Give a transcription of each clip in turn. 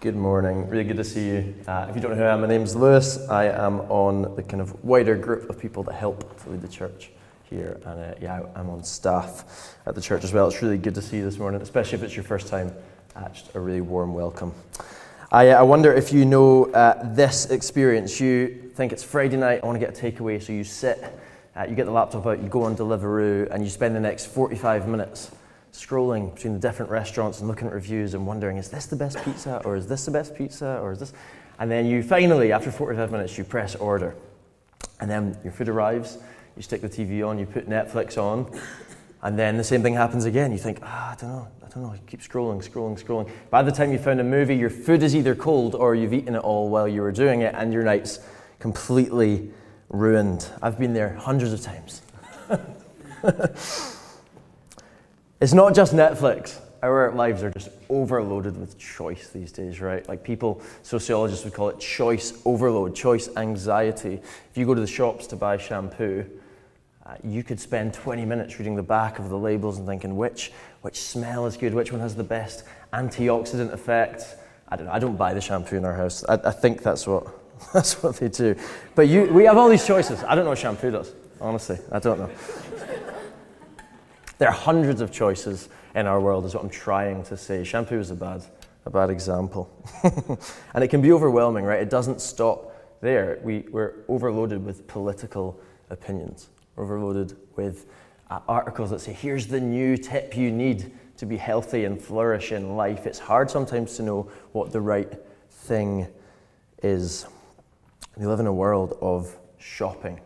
Good morning. Really good to see you. Uh, if you don't know who I am, my name's Lewis. I am on the kind of wider group of people that help to lead the church here, and uh, yeah, I'm on staff at the church as well. It's really good to see you this morning, especially if it's your first time. Uh, just a really warm welcome. I, uh, I wonder if you know uh, this experience. You think it's Friday night, I want to get a takeaway, so you sit, uh, you get the laptop out, you go on Deliveroo, and you spend the next 45 minutes scrolling between the different restaurants and looking at reviews and wondering, is this the best pizza, or is this the best pizza, or is this? And then you finally, after 45 minutes, you press order. And then your food arrives, you stick the TV on, you put Netflix on, and then the same thing happens again. You think, ah, I don't know, I don't know. You keep scrolling, scrolling, scrolling. By the time you found a movie, your food is either cold or you've eaten it all while you were doing it, and your night's completely ruined. I've been there hundreds of times. It's not just Netflix. Our lives are just overloaded with choice these days, right? Like people, sociologists would call it choice overload, choice anxiety. If you go to the shops to buy shampoo, uh, you could spend 20 minutes reading the back of the labels and thinking which, which smell is good, which one has the best antioxidant effect. I don't know. I don't buy the shampoo in our house. I, I think that's what, that's what they do. But you, we have all these choices. I don't know what shampoo does, honestly. I don't know. There are hundreds of choices in our world, is what I'm trying to say. Shampoo is a bad, a bad example. and it can be overwhelming, right? It doesn't stop there. We, we're overloaded with political opinions, we're overloaded with uh, articles that say, here's the new tip you need to be healthy and flourish in life. It's hard sometimes to know what the right thing is. We live in a world of shopping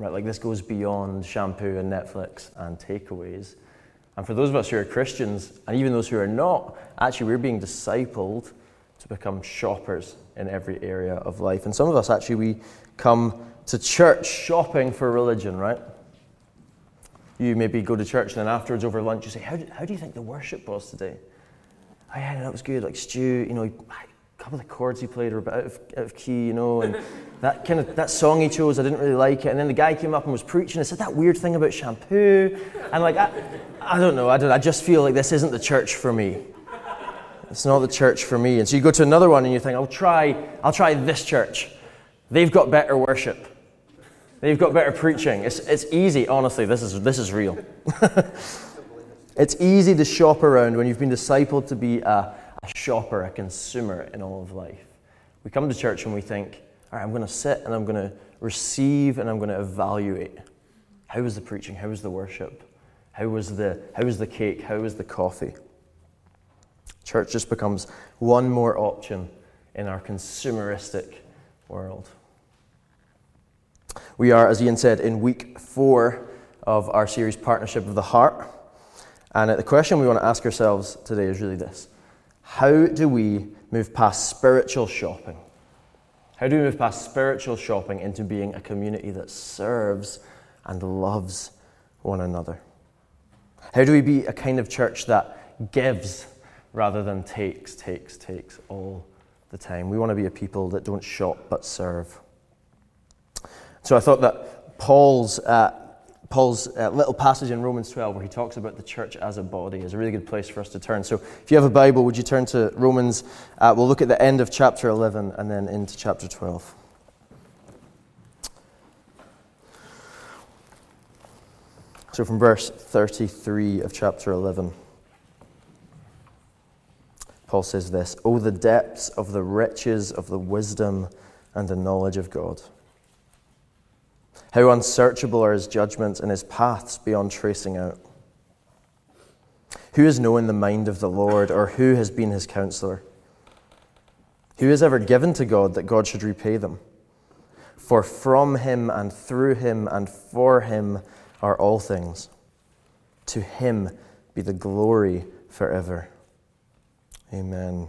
right? Like this goes beyond shampoo and Netflix and takeaways. And for those of us who are Christians, and even those who are not, actually we're being discipled to become shoppers in every area of life. And some of us actually we come to church shopping for religion, right? You maybe go to church and then afterwards over lunch you say, How do, how do you think the worship was today? Oh yeah, that was good. Like Stu, you know, a couple of the chords he played were a bit out of, out of key, you know, and that kind of that song he chose, I didn't really like it. And then the guy came up and was preaching and said that weird thing about shampoo. And like, I, I don't know, I, don't, I just feel like this isn't the church for me. It's not the church for me. And so you go to another one and you think, I'll try, I'll try this church. They've got better worship. They've got better preaching. It's, it's easy, honestly, this is, this is real. it's easy to shop around when you've been discipled to be a, a shopper, a consumer in all of life. We come to church and we think, all right, I'm going to sit and I'm going to receive and I'm going to evaluate. How was the preaching? How was the worship? How was the, how was the cake? How was the coffee? Church just becomes one more option in our consumeristic world. We are, as Ian said, in week four of our series Partnership of the Heart. And the question we want to ask ourselves today is really this how do we move past spiritual shopping? How do we move past spiritual shopping into being a community that serves and loves one another? How do we be a kind of church that gives rather than takes, takes, takes all the time? We want to be a people that don't shop but serve. So I thought that Paul's uh, Paul's uh, little passage in Romans 12 where he talks about the church as a body is a really good place for us to turn. So if you have a Bible, would you turn to Romans? Uh, we'll look at the end of chapter 11 and then into chapter 12. So from verse 33 of chapter 11. Paul says this Oh, the depths of the riches of the wisdom and the knowledge of God. How unsearchable are his judgments and his paths beyond tracing out. Who has known the mind of the Lord, or who has been his counselor? Who has ever given to God that God should repay them? For from him and through him and for him are all things. To him be the glory forever. Amen.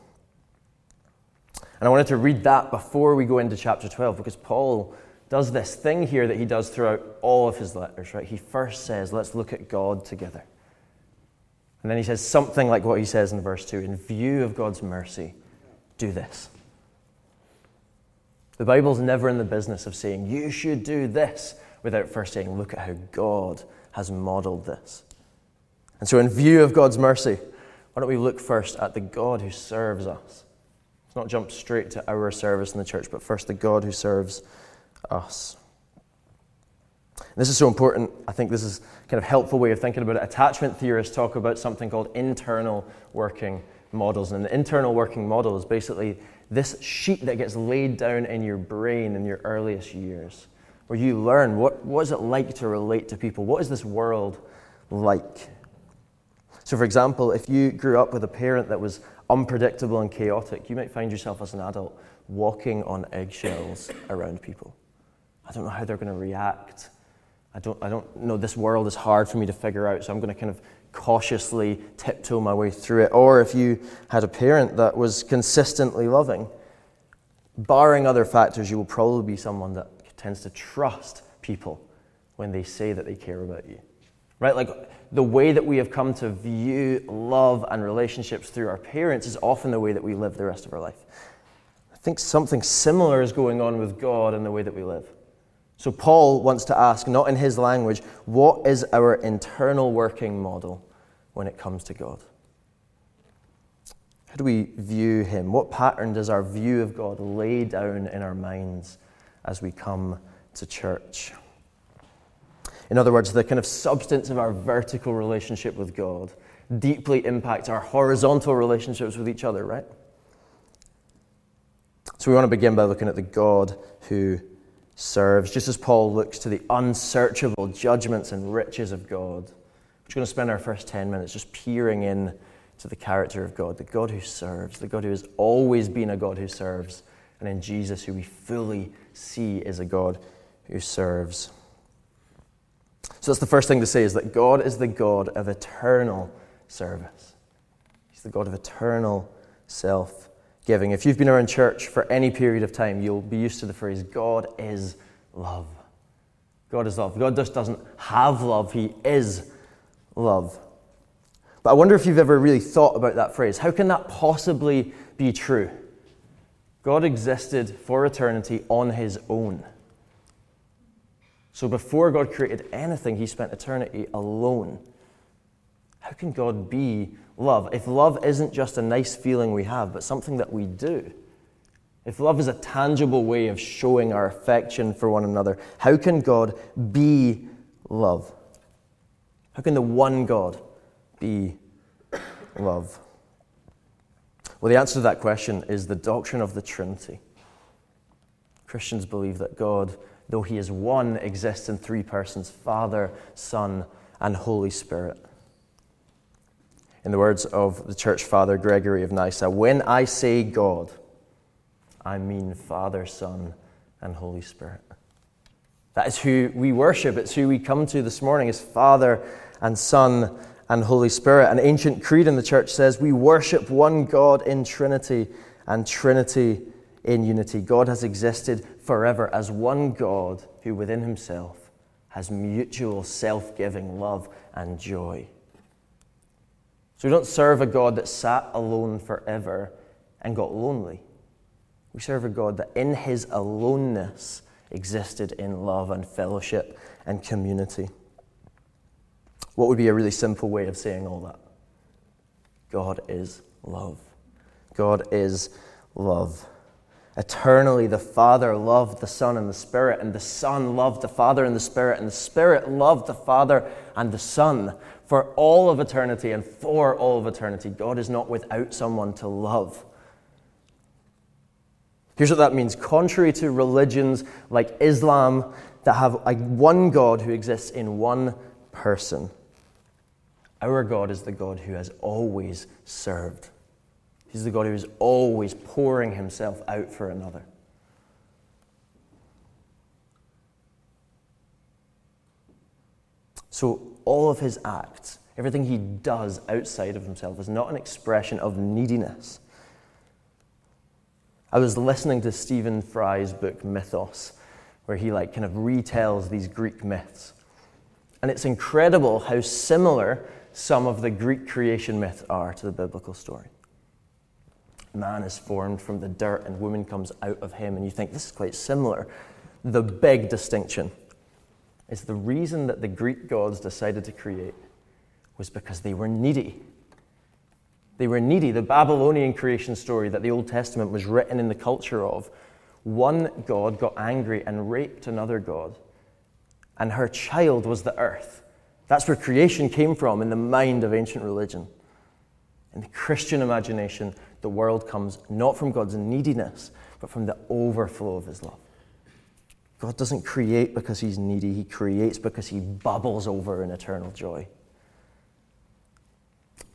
And I wanted to read that before we go into chapter 12 because Paul does this thing here that he does throughout all of his letters, right? He first says, let's look at God together. And then he says something like what he says in verse 2 In view of God's mercy, do this. The Bible's never in the business of saying, you should do this, without first saying, look at how God has modeled this. And so, in view of God's mercy, why don't we look first at the God who serves us? Let's not jump straight to our service in the church, but first the God who serves us. This is so important. I think this is kind of helpful way of thinking about it. Attachment theorists talk about something called internal working models. And the internal working model is basically this sheet that gets laid down in your brain in your earliest years, where you learn what, what is it like to relate to people? What is this world like? So, for example, if you grew up with a parent that was unpredictable and chaotic, you might find yourself as an adult walking on eggshells around people. I don't know how they're going to react. I don't, I don't know. This world is hard for me to figure out, so I'm going to kind of cautiously tiptoe my way through it. Or if you had a parent that was consistently loving, barring other factors, you will probably be someone that tends to trust people when they say that they care about you. Right? Like the way that we have come to view love and relationships through our parents is often the way that we live the rest of our life. I think something similar is going on with God in the way that we live. So, Paul wants to ask, not in his language, what is our internal working model when it comes to God? How do we view him? What pattern does our view of God lay down in our minds as we come to church? In other words, the kind of substance of our vertical relationship with God deeply impacts our horizontal relationships with each other, right? So we want to begin by looking at the God who serves, just as Paul looks to the unsearchable judgments and riches of God. We're going to spend our first 10 minutes just peering in to the character of God, the God who serves, the God who has always been a God who serves, and in Jesus, who we fully see is a God who serves. So that's the first thing to say is that God is the God of eternal service. He's the God of eternal self giving. If you've been around church for any period of time, you'll be used to the phrase God is love. God is love. God just doesn't have love, He is love. But I wonder if you've ever really thought about that phrase. How can that possibly be true? God existed for eternity on His own. So before God created anything, He spent eternity alone. How can God be love, if love isn't just a nice feeling we have, but something that we do, if love is a tangible way of showing our affection for one another, how can God be love? How can the one God be love? Well, the answer to that question is the doctrine of the Trinity. Christians believe that God, though He is one, exists in three persons Father, Son, and Holy Spirit. In the words of the church father Gregory of Nyssa, when I say God, I mean Father, Son, and Holy Spirit. That is who we worship. It's who we come to this morning is Father and Son and Holy Spirit. An ancient creed in the church says we worship one God in Trinity and Trinity in unity. God has existed forever as one God who within himself has mutual self giving love and joy. So we don't serve a God that sat alone forever and got lonely. We serve a God that in his aloneness existed in love and fellowship and community. What would be a really simple way of saying all that? God is love. God is love. Eternally, the Father loved the Son and the Spirit, and the Son loved the Father and the Spirit, and the Spirit loved the Father and the Son for all of eternity and for all of eternity. God is not without someone to love. Here's what that means contrary to religions like Islam that have like one God who exists in one person, our God is the God who has always served. He's the God who is always pouring himself out for another. So all of his acts, everything he does outside of himself, is not an expression of neediness. I was listening to Stephen Fry's book Mythos, where he like kind of retells these Greek myths. And it's incredible how similar some of the Greek creation myths are to the biblical story. Man is formed from the dirt and woman comes out of him, and you think this is quite similar. The big distinction is the reason that the Greek gods decided to create was because they were needy. They were needy. The Babylonian creation story that the Old Testament was written in the culture of, one god got angry and raped another god, and her child was the earth. That's where creation came from in the mind of ancient religion. In the Christian imagination, the world comes not from God's neediness, but from the overflow of his love. God doesn't create because he's needy, he creates because he bubbles over in eternal joy.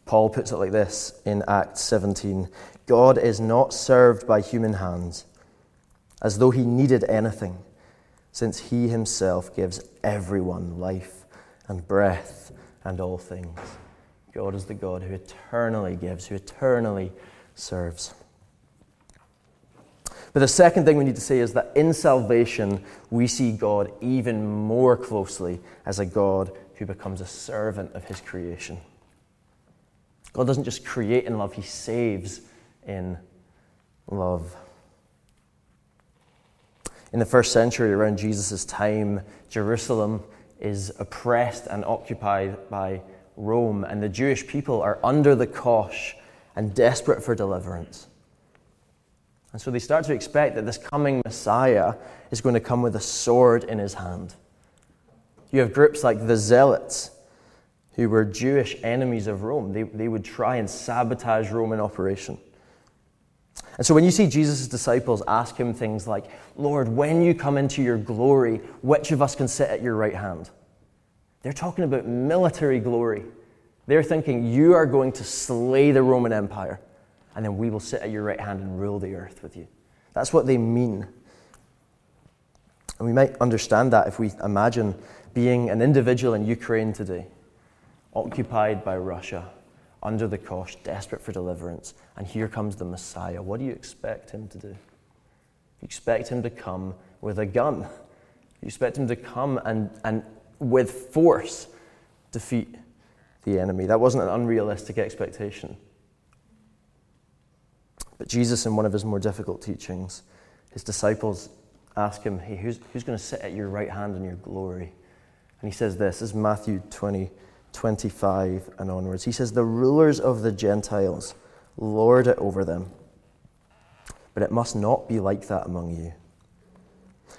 Paul puts it like this in Acts 17 God is not served by human hands, as though he needed anything, since he himself gives everyone life and breath and all things. God is the God who eternally gives, who eternally serves. But the second thing we need to say is that in salvation, we see God even more closely as a God who becomes a servant of his creation. God doesn't just create in love, he saves in love. In the first century, around Jesus' time, Jerusalem is oppressed and occupied by Rome, and the Jewish people are under the cosh and desperate for deliverance. And so they start to expect that this coming Messiah is going to come with a sword in his hand. You have groups like the Zealots, who were Jewish enemies of Rome. They, they would try and sabotage Roman operation. And so when you see Jesus' disciples ask him things like, Lord, when you come into your glory, which of us can sit at your right hand? They're talking about military glory. They're thinking, you are going to slay the Roman Empire, and then we will sit at your right hand and rule the earth with you. That's what they mean. And we might understand that if we imagine being an individual in Ukraine today, occupied by Russia, under the cosh, desperate for deliverance, and here comes the Messiah. What do you expect him to do? You expect him to come with a gun. You expect him to come and, and with force defeat the enemy. That wasn't an unrealistic expectation. But Jesus, in one of his more difficult teachings, his disciples ask him, Hey, who's, who's going to sit at your right hand in your glory? And he says this, this is Matthew 20, 25 and onwards. He says, The rulers of the Gentiles lord it over them. But it must not be like that among you.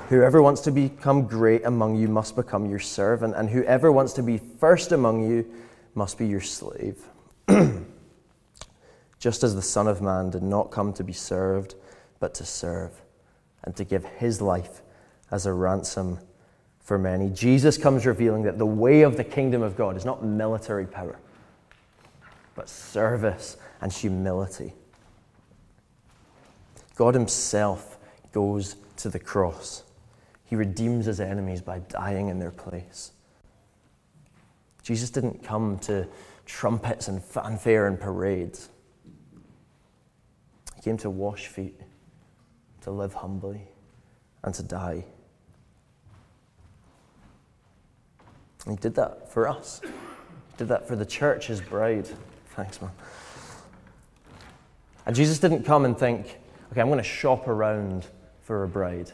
Whoever wants to become great among you must become your servant, and whoever wants to be first among you must be your slave. Just as the Son of Man did not come to be served, but to serve, and to give his life as a ransom for many. Jesus comes revealing that the way of the kingdom of God is not military power, but service and humility. God Himself goes to the cross. He redeems His enemies by dying in their place. Jesus didn't come to trumpets and fanfare and parades. He came to wash feet, to live humbly, and to die. he did that for us. He did that for the church, his bride. Thanks, man. And Jesus didn't come and think, okay, I'm going to shop around for a bride.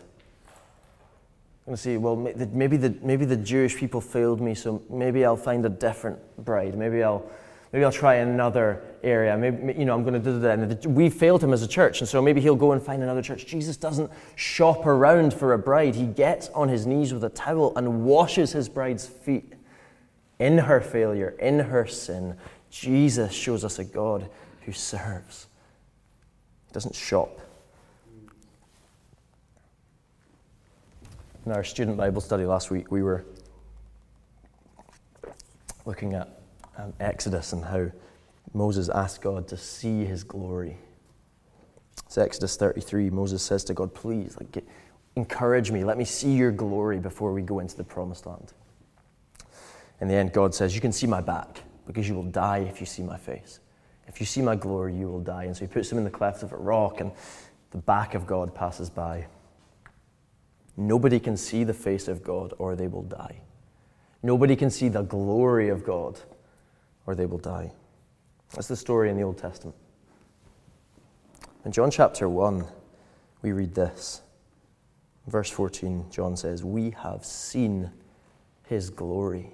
I'm going to say, well, maybe the, maybe the Jewish people failed me, so maybe I'll find a different bride. Maybe I'll, maybe I'll try another area. Maybe, you know, I'm going to do that. And we failed him as a church, and so maybe he'll go and find another church. Jesus doesn't shop around for a bride. He gets on his knees with a towel and washes his bride's feet. In her failure, in her sin, Jesus shows us a God who serves, he doesn't shop. In our student Bible study last week, we were looking at um, Exodus and how Moses asked God to see his glory. It's Exodus 33. Moses says to God, Please, like, get, encourage me. Let me see your glory before we go into the promised land. In the end, God says, You can see my back because you will die if you see my face. If you see my glory, you will die. And so he puts him in the cleft of a rock, and the back of God passes by. Nobody can see the face of God or they will die. Nobody can see the glory of God or they will die. That's the story in the Old Testament. In John chapter 1, we read this. Verse 14, John says, We have seen his glory.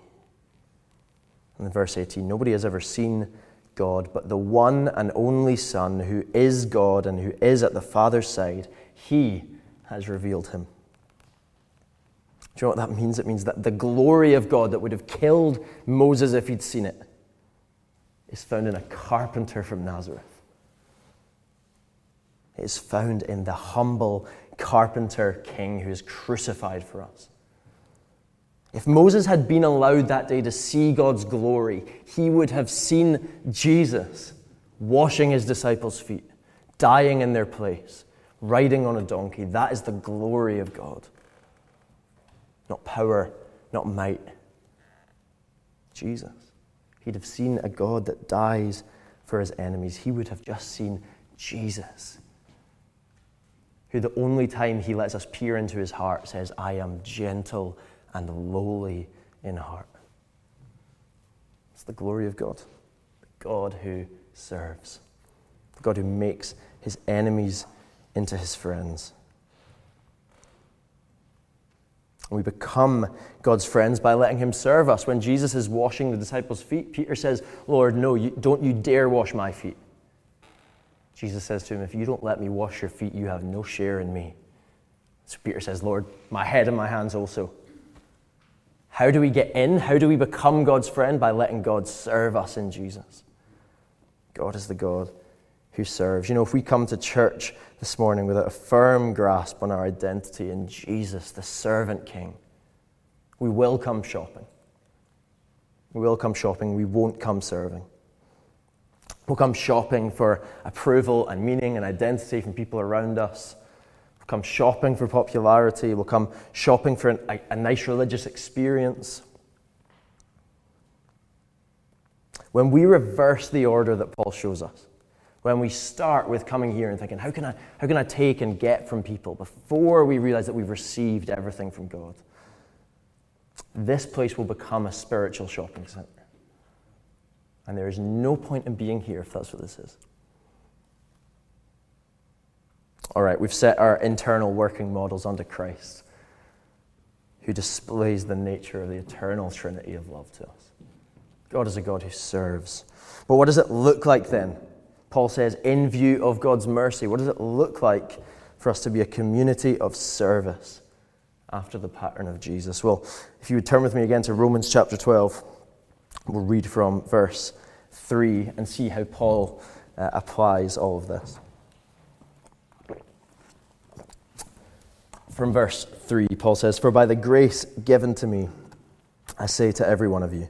And in verse 18, nobody has ever seen God, but the one and only Son, who is God and who is at the Father's side, he has revealed him. Do you know what that means? It means that the glory of God that would have killed Moses if he'd seen it is found in a carpenter from Nazareth. It is found in the humble carpenter king who is crucified for us. If Moses had been allowed that day to see God's glory, he would have seen Jesus washing his disciples' feet, dying in their place, riding on a donkey. That is the glory of God. Not power, not might. Jesus. He'd have seen a God that dies for his enemies. He would have just seen Jesus who the only time he lets us peer into his heart says, I am gentle and lowly in heart. It's the glory of God, the God who serves, the God who makes his enemies into his friends. We become God's friends by letting Him serve us. When Jesus is washing the disciples' feet, Peter says, Lord, no, you, don't you dare wash my feet. Jesus says to him, If you don't let me wash your feet, you have no share in me. So Peter says, Lord, my head and my hands also. How do we get in? How do we become God's friend? By letting God serve us in Jesus. God is the God who serves. You know, if we come to church this morning without a firm grasp on our identity in Jesus, the servant king, we will come shopping. We will come shopping. We won't come serving. We'll come shopping for approval and meaning and identity from people around us. We'll come shopping for popularity. We'll come shopping for an, a, a nice religious experience. When we reverse the order that Paul shows us, when we start with coming here and thinking, how can I, how can I take and get from people before we realize that we've received everything from God, this place will become a spiritual shopping center. And there is no point in being here if that's what this is. All right, we've set our internal working models onto Christ, who displays the nature of the eternal trinity of love to us. God is a God who serves. But what does it look like then? Paul says, in view of God's mercy, what does it look like for us to be a community of service after the pattern of Jesus? Well, if you would turn with me again to Romans chapter 12. We'll read from verse 3 and see how Paul uh, applies all of this. From verse 3, Paul says, For by the grace given to me, I say to every one of you,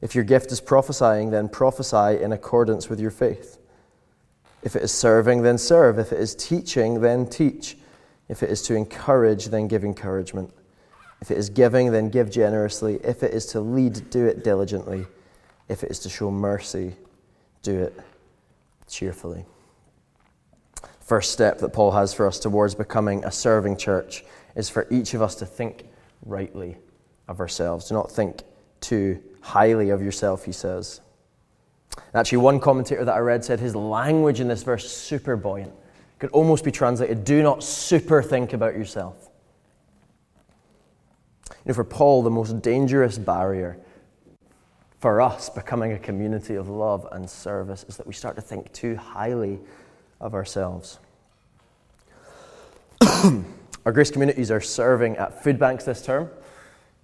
If your gift is prophesying, then prophesy in accordance with your faith. If it is serving, then serve. If it is teaching, then teach. If it is to encourage, then give encouragement. If it is giving, then give generously. If it is to lead, do it diligently. If it is to show mercy, do it cheerfully. First step that Paul has for us towards becoming a serving church is for each of us to think rightly of ourselves. Do not think too highly of yourself, he says. Actually, one commentator that I read said his language in this verse, super buoyant, could almost be translated do not super think about yourself. You know, for Paul, the most dangerous barrier for us becoming a community of love and service is that we start to think too highly of ourselves. Our grace communities are serving at food banks this term.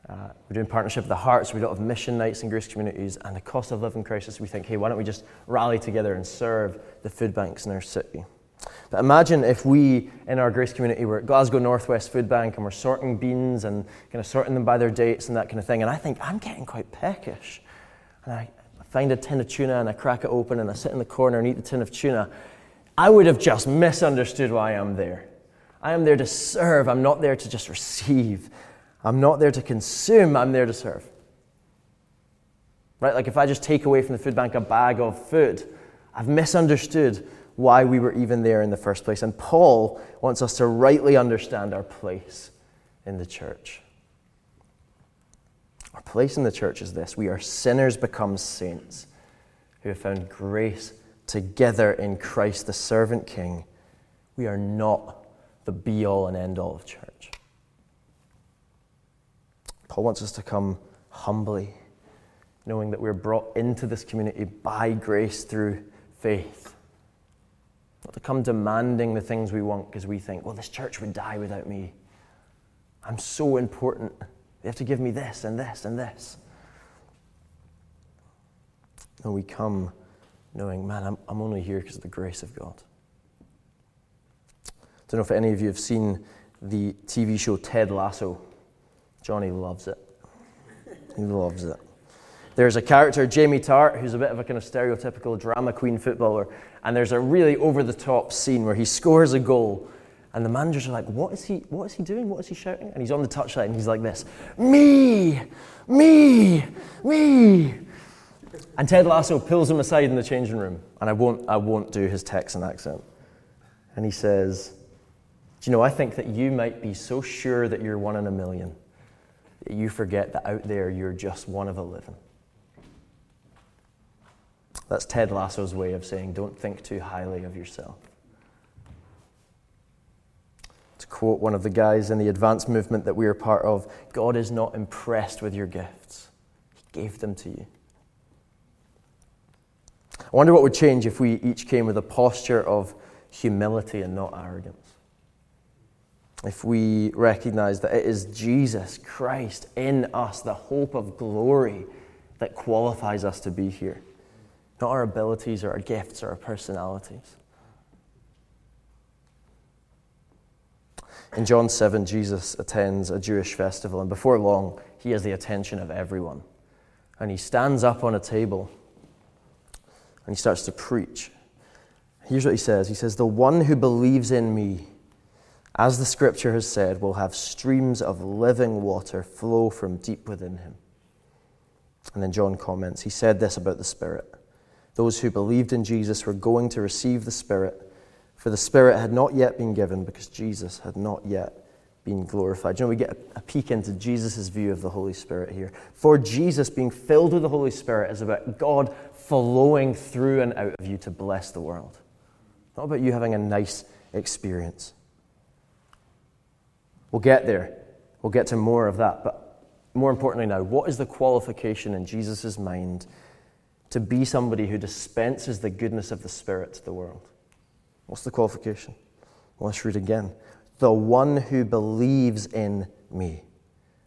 Uh, we're doing partnership with the Hearts. We don't have mission nights in grace communities. And the cost of living crisis, we think, hey, why don't we just rally together and serve the food banks in our city? But imagine if we in our grace community were at Glasgow Northwest Food Bank and we're sorting beans and kind of sorting them by their dates and that kind of thing. And I think I'm getting quite peckish. And I find a tin of tuna and I crack it open and I sit in the corner and eat the tin of tuna. I would have just misunderstood why I'm there. I am there to serve. I'm not there to just receive. I'm not there to consume. I'm there to serve. Right? Like if I just take away from the food bank a bag of food, I've misunderstood why we were even there in the first place. And Paul wants us to rightly understand our place in the church. Our place in the church is this we are sinners become saints who have found grace together in Christ, the servant king. We are not the be all and end all of church. Paul wants us to come humbly knowing that we're brought into this community by grace through faith. Not to come demanding the things we want because we think, well, this church would die without me. I'm so important. They have to give me this and this and this. No, we come knowing, man, I'm, I'm only here because of the grace of God. I don't know if any of you have seen the TV show Ted Lasso. Johnny loves it. He loves it. There's a character, Jamie Tartt, who's a bit of a kind of stereotypical drama queen footballer, and there's a really over the top scene where he scores a goal, and the managers are like, what is, he, what is he doing? What is he shouting? And he's on the touchline, and he's like this Me! Me! Me! And Ted Lasso pulls him aside in the changing room, and I won't, I won't do his Texan accent. And he says, Do you know, I think that you might be so sure that you're one in a million that you forget that out there you're just one of a living. That's Ted Lasso's way of saying, don't think too highly of yourself. To quote one of the guys in the advance movement that we are part of, God is not impressed with your gifts, He gave them to you. I wonder what would change if we each came with a posture of humility and not arrogance. If we recognize that it is Jesus Christ in us, the hope of glory, that qualifies us to be here not our abilities or our gifts or our personalities. In John 7, Jesus attends a Jewish festival, and before long, he has the attention of everyone. And he stands up on a table and he starts to preach. Here's what he says He says, The one who believes in me, as the scripture has said, will have streams of living water flow from deep within him. And then John comments, He said this about the Spirit. Those who believed in Jesus were going to receive the Spirit, for the Spirit had not yet been given because Jesus had not yet been glorified. You know, we get a peek into Jesus' view of the Holy Spirit here. For Jesus, being filled with the Holy Spirit is about God flowing through and out of you to bless the world. Not about you having a nice experience. We'll get there. We'll get to more of that. But more importantly now, what is the qualification in Jesus' mind to be somebody who dispenses the goodness of the Spirit to the world. What's the qualification? Well, let's read again. The one who believes in me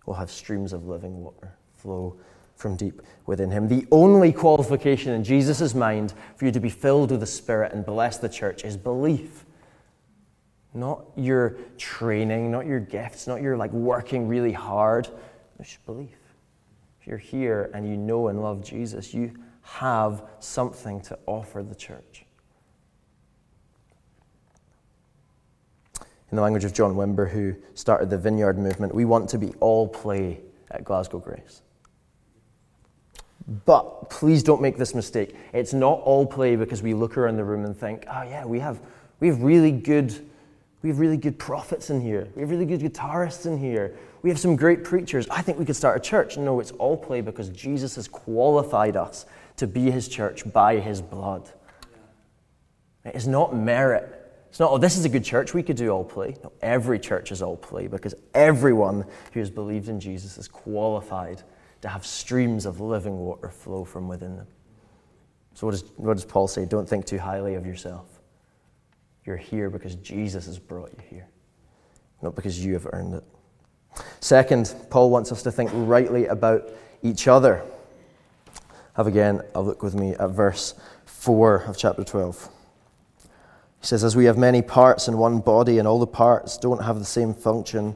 will have streams of living water flow from deep within him. The only qualification in Jesus' mind for you to be filled with the Spirit and bless the church is belief. Not your training, not your gifts, not your like working really hard. It's just belief. If you're here and you know and love Jesus, you have something to offer the church. In the language of John Wimber, who started the Vineyard movement, we want to be all play at Glasgow Grace. But please don't make this mistake. It's not all play because we look around the room and think, oh yeah, we have, we have really good we have really good prophets in here. We have really good guitarists in here. We have some great preachers. I think we could start a church. No, it's all play because Jesus has qualified us to be his church by his blood. It is not merit. It's not, oh, this is a good church, we could do all play. No, every church is all play because everyone who has believed in Jesus is qualified to have streams of living water flow from within them. So, what does, what does Paul say? Don't think too highly of yourself. You're here because Jesus has brought you here, not because you have earned it. Second, Paul wants us to think rightly about each other. Have again a look with me at verse 4 of chapter 12. He says, As we have many parts in one body, and all the parts don't have the same function,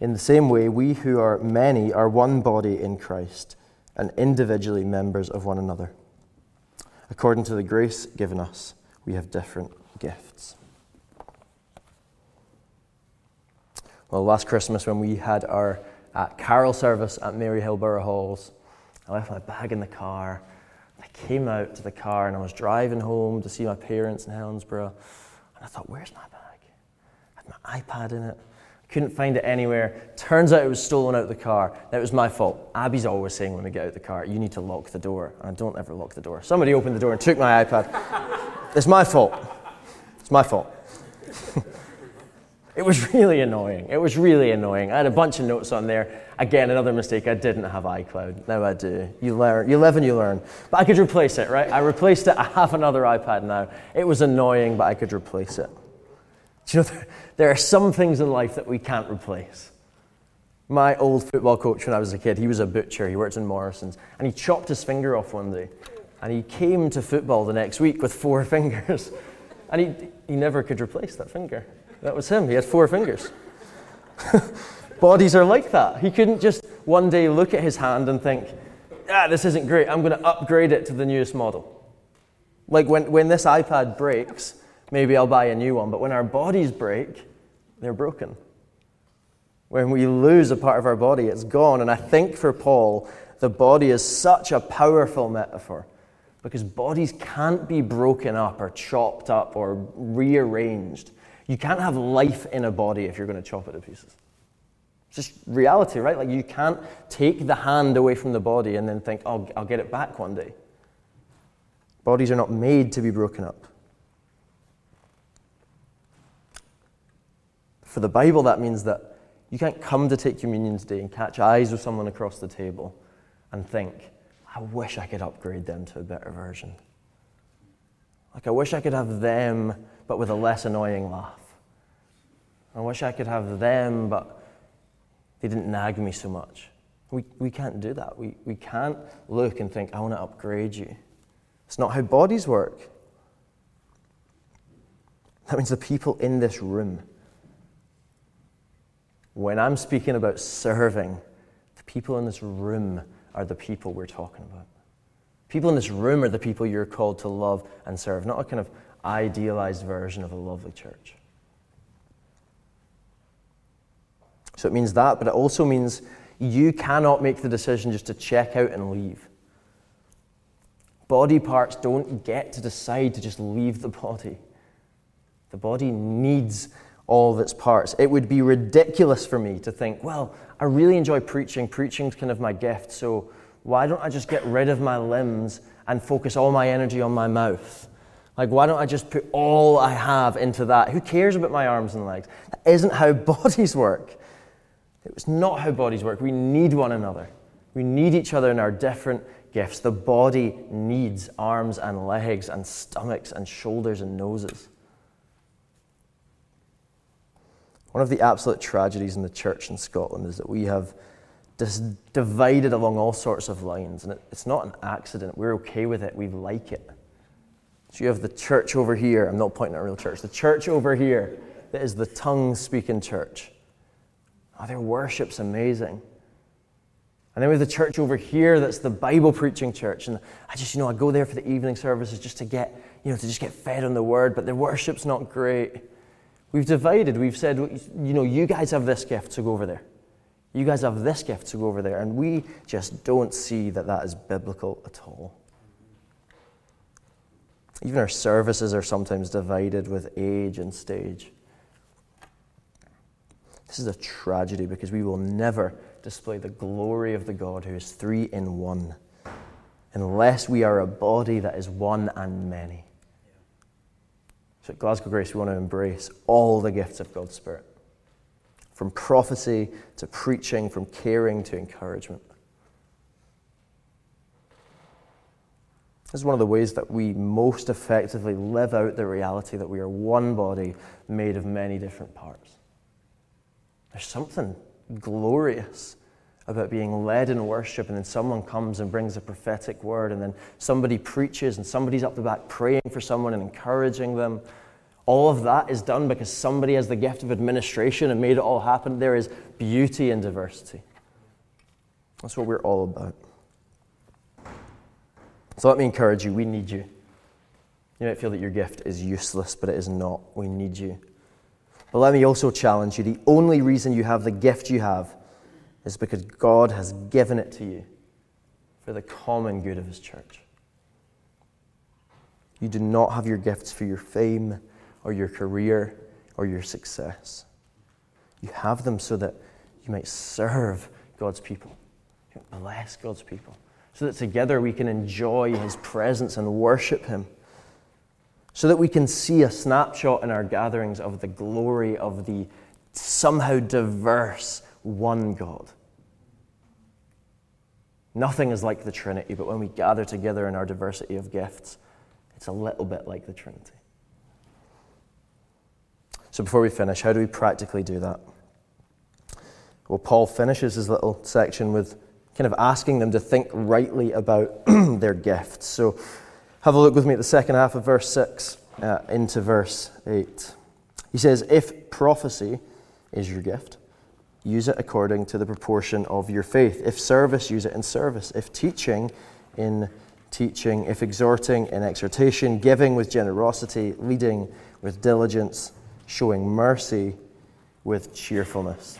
in the same way, we who are many are one body in Christ, and individually members of one another. According to the grace given us, we have different gifts. Well, last Christmas, when we had our uh, carol service at Maryhill Burgh Halls, I left my bag in the car. I came out to the car and I was driving home to see my parents in Helensburgh. And I thought, where's my bag? I had my iPad in it. I couldn't find it anywhere. Turns out it was stolen out of the car. That was my fault. Abby's always saying when we get out of the car, you need to lock the door. And I don't ever lock the door. Somebody opened the door and took my iPad. it's my fault. It's my fault. It was really annoying. It was really annoying. I had a bunch of notes on there. Again, another mistake. I didn't have iCloud. Now I do. You learn. You live and you learn. But I could replace it, right? I replaced it. I have another iPad now. It was annoying, but I could replace it. Do you know, there are some things in life that we can't replace. My old football coach when I was a kid, he was a butcher. He worked in Morrison's. And he chopped his finger off one day. And he came to football the next week with four fingers. And he, he never could replace that finger. That was him. He had four fingers. Bodies are like that. He couldn't just one day look at his hand and think, ah, this isn't great. I'm going to upgrade it to the newest model. Like when, when this iPad breaks, maybe I'll buy a new one. But when our bodies break, they're broken. When we lose a part of our body, it's gone. And I think for Paul, the body is such a powerful metaphor because bodies can't be broken up or chopped up or rearranged. You can't have life in a body if you're going to chop it to pieces. It's just reality, right? Like you can't take the hand away from the body and then think, oh, I'll get it back one day. Bodies are not made to be broken up. For the Bible, that means that you can't come to take communion today and catch eyes with someone across the table and think, I wish I could upgrade them to a better version. Like, I wish I could have them, but with a less annoying laugh. I wish I could have them, but they didn't nag me so much. We, we can't do that. We, we can't look and think, I want to upgrade you. It's not how bodies work. That means the people in this room. When I'm speaking about serving, the people in this room are the people we're talking about. People in this room are the people you're called to love and serve, not a kind of idealized version of a lovely church. So it means that, but it also means you cannot make the decision just to check out and leave. Body parts don't get to decide to just leave the body. The body needs all of its parts. It would be ridiculous for me to think, well, I really enjoy preaching. Preaching's kind of my gift, so why don't I just get rid of my limbs and focus all my energy on my mouth? Like, why don't I just put all I have into that? Who cares about my arms and legs? That isn't how bodies work. It was not how bodies work. We need one another. We need each other in our different gifts. The body needs arms and legs and stomachs and shoulders and noses. One of the absolute tragedies in the church in Scotland is that we have dis- divided along all sorts of lines. And it, it's not an accident. We're okay with it. We like it. So you have the church over here. I'm not pointing at a real church. The church over here that is the tongue speaking church. Oh, their worship's amazing. And then we have the church over here that's the Bible preaching church. And I just, you know, I go there for the evening services just to get, you know, to just get fed on the word, but their worship's not great. We've divided. We've said, you know, you guys have this gift, to go over there. You guys have this gift to go over there. And we just don't see that that is biblical at all. Even our services are sometimes divided with age and stage. This is a tragedy because we will never display the glory of the God who is three in one unless we are a body that is one and many. So at Glasgow Grace, we want to embrace all the gifts of God's Spirit from prophecy to preaching, from caring to encouragement. This is one of the ways that we most effectively live out the reality that we are one body made of many different parts. There's something glorious about being led in worship, and then someone comes and brings a prophetic word, and then somebody preaches, and somebody's up the back praying for someone and encouraging them. all of that is done because somebody has the gift of administration and made it all happen. There is beauty in diversity. That's what we're all about. So let me encourage you we need you. You might feel that your gift is useless, but it is not. We need you. But let me also challenge you the only reason you have the gift you have is because God has given it to you for the common good of His church. You do not have your gifts for your fame or your career or your success. You have them so that you might serve God's people, bless God's people, so that together we can enjoy His presence and worship Him, so that we can see a snapshot in our gatherings of the glory of the somehow diverse one God. Nothing is like the Trinity, but when we gather together in our diversity of gifts, it's a little bit like the Trinity. So, before we finish, how do we practically do that? Well, Paul finishes his little section with kind of asking them to think rightly about their gifts. So, have a look with me at the second half of verse 6 uh, into verse 8. He says, If prophecy is your gift, use it according to the proportion of your faith. If service, use it in service. If teaching, in teaching. If exhorting, in exhortation. Giving with generosity. Leading with diligence. Showing mercy with cheerfulness.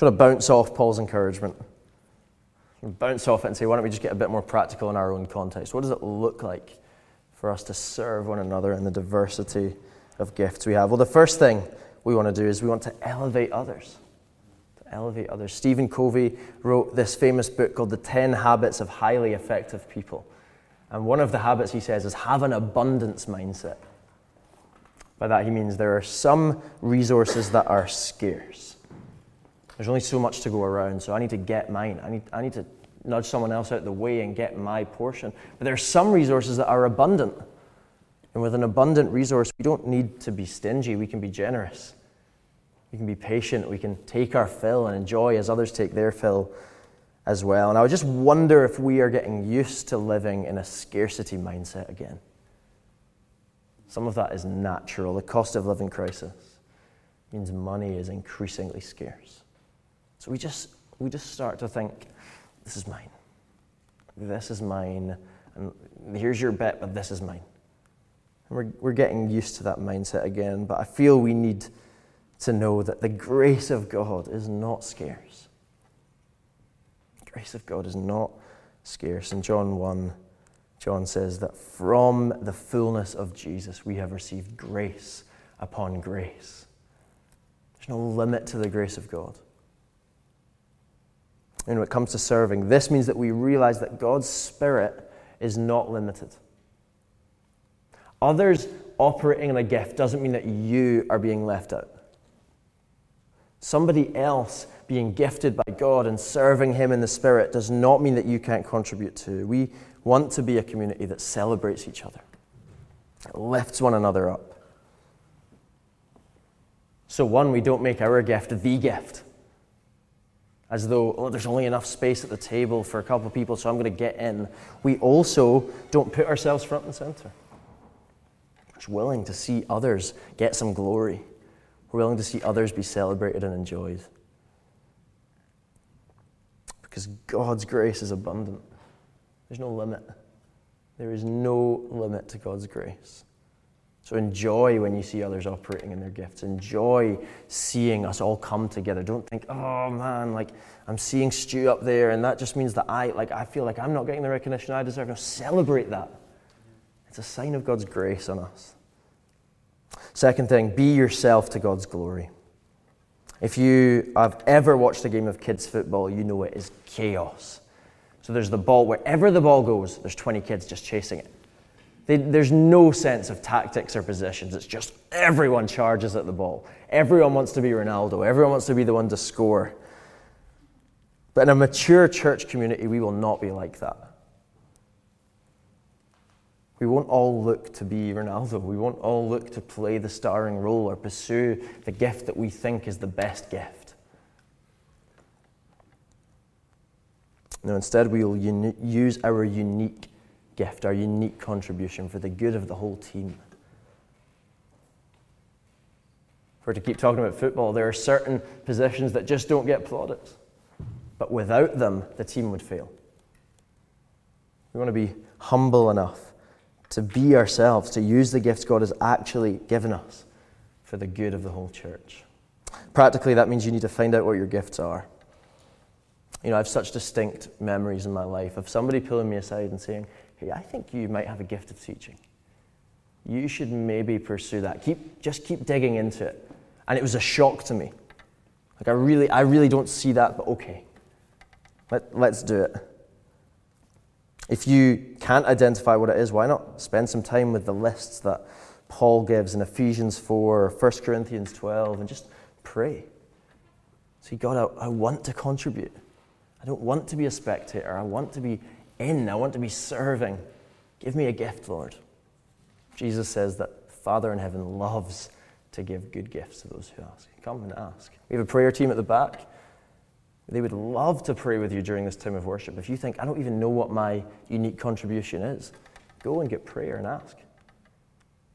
Want to bounce off Paul's encouragement. Bounce off it and say, why don't we just get a bit more practical in our own context? What does it look like for us to serve one another in the diversity of gifts we have? Well, the first thing we want to do is we want to elevate others. To elevate others. Stephen Covey wrote this famous book called The 10 Habits of Highly Effective People. And one of the habits he says is have an abundance mindset. By that he means there are some resources that are scarce. There's only so much to go around, so I need to get mine. I need, I need to nudge someone else out the way and get my portion. But there are some resources that are abundant. And with an abundant resource, we don't need to be stingy, we can be generous. We can be patient, we can take our fill and enjoy as others take their fill as well. And I would just wonder if we are getting used to living in a scarcity mindset again. Some of that is natural. The cost of living crisis means money is increasingly scarce. So we just, we just start to think, this is mine. This is mine. And here's your bet, but this is mine. And we're, we're getting used to that mindset again, but I feel we need to know that the grace of God is not scarce. Grace of God is not scarce. In John 1, John says that from the fullness of Jesus we have received grace upon grace. There's no limit to the grace of God. And when it comes to serving, this means that we realize that God's Spirit is not limited. Others operating in a gift doesn't mean that you are being left out. Somebody else being gifted by God and serving Him in the Spirit does not mean that you can't contribute to. We want to be a community that celebrates each other, lifts one another up. So, one, we don't make our gift the gift, as though, oh, there's only enough space at the table for a couple of people, so I'm going to get in. We also don't put ourselves front and center. We're willing to see others get some glory. We're willing to see others be celebrated and enjoyed. Because God's grace is abundant. There's no limit. There is no limit to God's grace. So enjoy when you see others operating in their gifts. Enjoy seeing us all come together. Don't think, oh man, like I'm seeing Stu up there, and that just means that I like I feel like I'm not getting the recognition I deserve. No, celebrate that. It's a sign of God's grace on us. Second thing, be yourself to God's glory. If you have ever watched a game of kids' football, you know it is chaos. So there's the ball, wherever the ball goes, there's 20 kids just chasing it. They, there's no sense of tactics or positions. It's just everyone charges at the ball. Everyone wants to be Ronaldo. Everyone wants to be the one to score. But in a mature church community, we will not be like that. We won't all look to be Ronaldo. We won't all look to play the starring role or pursue the gift that we think is the best gift. No, instead, we will uni- use our unique gift, our unique contribution for the good of the whole team. For to keep talking about football, there are certain positions that just don't get plaudits. But without them, the team would fail. We want to be humble enough to be ourselves, to use the gifts God has actually given us for the good of the whole church. Practically, that means you need to find out what your gifts are. You know, I have such distinct memories in my life of somebody pulling me aside and saying, Hey, I think you might have a gift of teaching. You should maybe pursue that. Keep, just keep digging into it. And it was a shock to me. Like, I really, I really don't see that, but okay. Let, let's do it. If you can't identify what it is, why not spend some time with the lists that Paul gives in Ephesians 4 or 1 Corinthians 12 and just pray. See, God, I, I want to contribute. I don't want to be a spectator. I want to be in. I want to be serving. Give me a gift, Lord. Jesus says that Father in heaven loves to give good gifts to those who ask. Come and ask. We have a prayer team at the back. They would love to pray with you during this time of worship. If you think, I don't even know what my unique contribution is, go and get prayer and ask.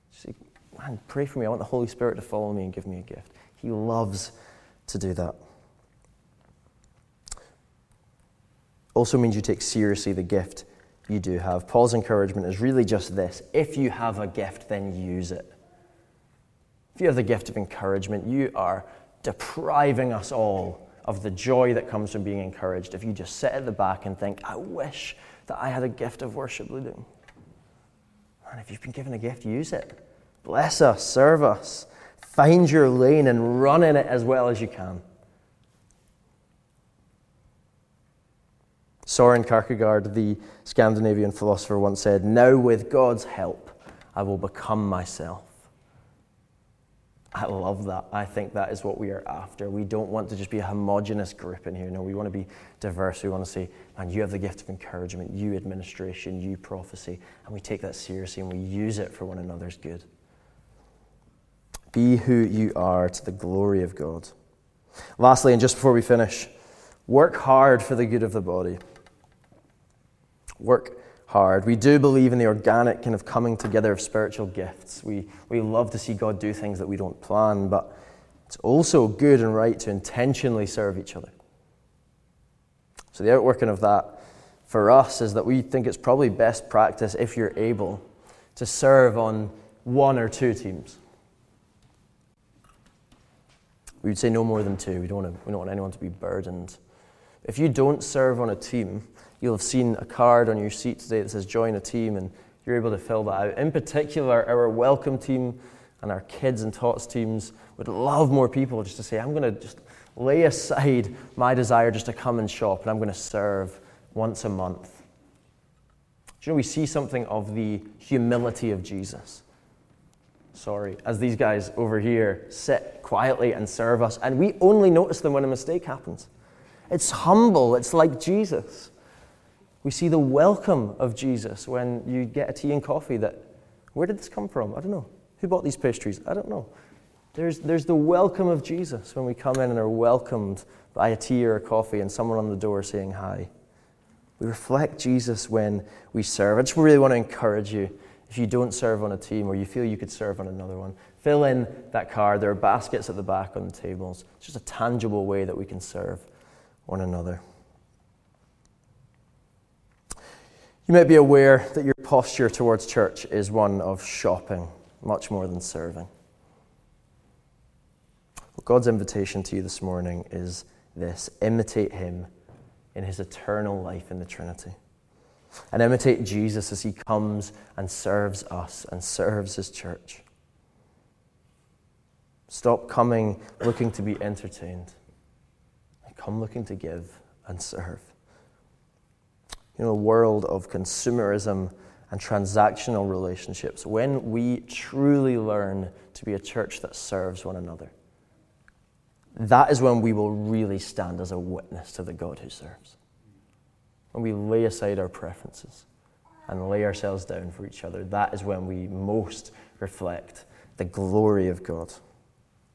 Say, man, pray for me. I want the Holy Spirit to follow me and give me a gift. He loves to do that. Also means you take seriously the gift you do have. Paul's encouragement is really just this if you have a gift, then use it. If you have the gift of encouragement, you are depriving us all of the joy that comes from being encouraged if you just sit at the back and think, I wish that I had a gift of worship leading. And if you've been given a gift, use it. Bless us, serve us, find your lane and run in it as well as you can. Soren Kierkegaard, the Scandinavian philosopher, once said, Now with God's help, I will become myself. I love that. I think that is what we are after. We don't want to just be a homogenous group in here. No, we want to be diverse. We want to say, man, you have the gift of encouragement, you administration, you prophecy. And we take that seriously and we use it for one another's good. Be who you are to the glory of God. Lastly, and just before we finish, work hard for the good of the body. Work hard. We do believe in the organic kind of coming together of spiritual gifts. We, we love to see God do things that we don't plan, but it's also good and right to intentionally serve each other. So, the outworking of that for us is that we think it's probably best practice if you're able to serve on one or two teams. We would say no more than two. We don't want, to, we don't want anyone to be burdened. If you don't serve on a team, You'll have seen a card on your seat today that says join a team, and you're able to fill that out. In particular, our welcome team and our kids and tots teams would love more people just to say, I'm going to just lay aside my desire just to come and shop, and I'm going to serve once a month. Do you know, we see something of the humility of Jesus. Sorry, as these guys over here sit quietly and serve us, and we only notice them when a mistake happens. It's humble, it's like Jesus. We see the welcome of Jesus when you get a tea and coffee that, where did this come from? I don't know. Who bought these pastries? I don't know. There's, there's the welcome of Jesus when we come in and are welcomed by a tea or a coffee and someone on the door saying hi. We reflect Jesus when we serve. I just really want to encourage you if you don't serve on a team or you feel you could serve on another one, fill in that card. There are baskets at the back on the tables. It's just a tangible way that we can serve one another. You might be aware that your posture towards church is one of shopping much more than serving. Well, God's invitation to you this morning is this imitate Him in His eternal life in the Trinity. And imitate Jesus as He comes and serves us and serves His church. Stop coming looking to be entertained. Come looking to give and serve you know, a world of consumerism and transactional relationships, when we truly learn to be a church that serves one another, that is when we will really stand as a witness to the God who serves. When we lay aside our preferences and lay ourselves down for each other, that is when we most reflect the glory of God.